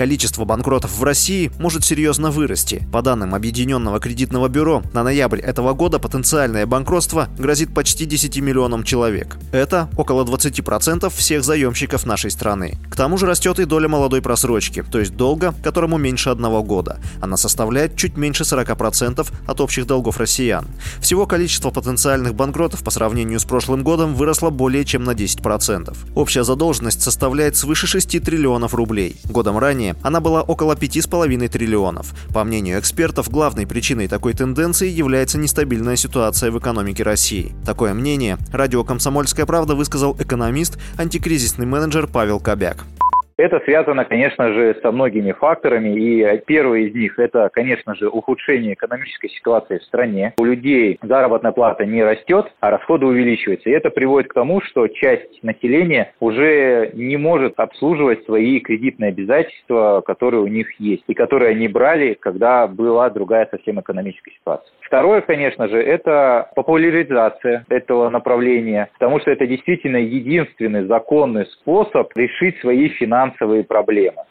количество банкротов в России может серьезно вырасти. По данным Объединенного кредитного бюро, на ноябрь этого года потенциальное банкротство грозит почти 10 миллионам человек. Это около 20% всех заемщиков нашей страны. К тому же растет и доля молодой просрочки, то есть долга, которому меньше одного года. Она составляет чуть меньше 40% от общих долгов россиян. Всего количество потенциальных банкротов по сравнению с прошлым годом выросло более чем на 10%. Общая задолженность составляет свыше 6 триллионов рублей. Годом ранее она была около 5,5 триллионов. По мнению экспертов, главной причиной такой тенденции является нестабильная ситуация в экономике России. Такое мнение радио «Комсомольская правда» высказал экономист, антикризисный менеджер Павел Кобяк. Это связано, конечно же, со многими факторами. И первый из них – это, конечно же, ухудшение экономической ситуации в стране. У людей заработная плата не растет, а расходы увеличиваются. И это приводит к тому, что часть населения уже не может обслуживать свои кредитные обязательства, которые у них есть, и которые они брали, когда была другая совсем экономическая ситуация. Второе, конечно же, это популяризация этого направления, потому что это действительно единственный законный способ решить свои финансовые финансовые проблемы.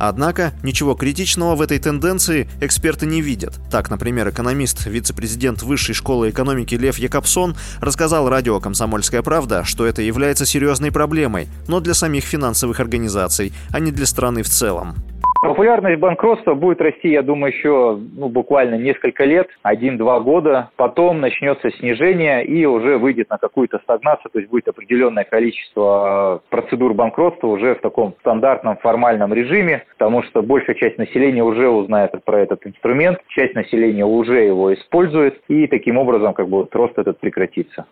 Однако ничего критичного в этой тенденции эксперты не видят. Так, например, экономист, вице-президент Высшей школы экономики Лев Якобсон рассказал радио «Комсомольская правда», что это является серьезной проблемой, но для самих финансовых организаций, а не для страны в целом. Популярность банкротства будет расти, я думаю, еще ну, буквально несколько лет, один-два года. Потом начнется снижение и уже выйдет на какую-то стагнацию, то есть будет определенное количество э, процедур банкротства уже в таком стандартном формальном режиме, потому что большая часть населения уже узнает про этот инструмент, часть населения уже его использует, и таким образом как бы рост этот прекратится.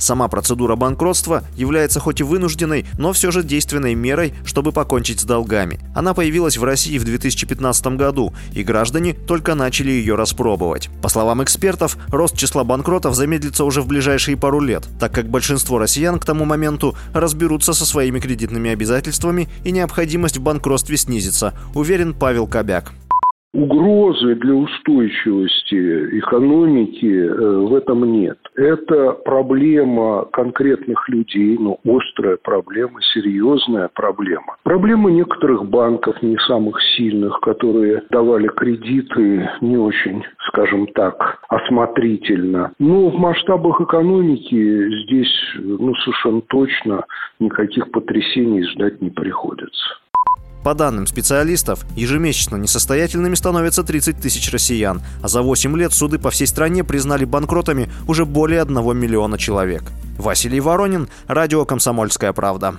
Сама процедура банкротства является хоть и вынужденной, но все же действенной мерой, чтобы покончить с долгами. Она появилась в России в 2015 году, и граждане только начали ее распробовать. По словам экспертов, рост числа банкротов замедлится уже в ближайшие пару лет, так как большинство россиян к тому моменту разберутся со своими кредитными обязательствами и необходимость в банкротстве снизится, уверен Павел Кобяк. Угрозы для устойчивости экономики э, в этом нет. Это проблема конкретных людей, но острая проблема, серьезная проблема. Проблема некоторых банков, не самых сильных, которые давали кредиты не очень, скажем так, осмотрительно. Но в масштабах экономики здесь ну, совершенно точно никаких потрясений ждать не приходится. По данным специалистов, ежемесячно несостоятельными становятся 30 тысяч россиян, а за 8 лет суды по всей стране признали банкротами уже более 1 миллиона человек. Василий Воронин, Радио «Комсомольская правда».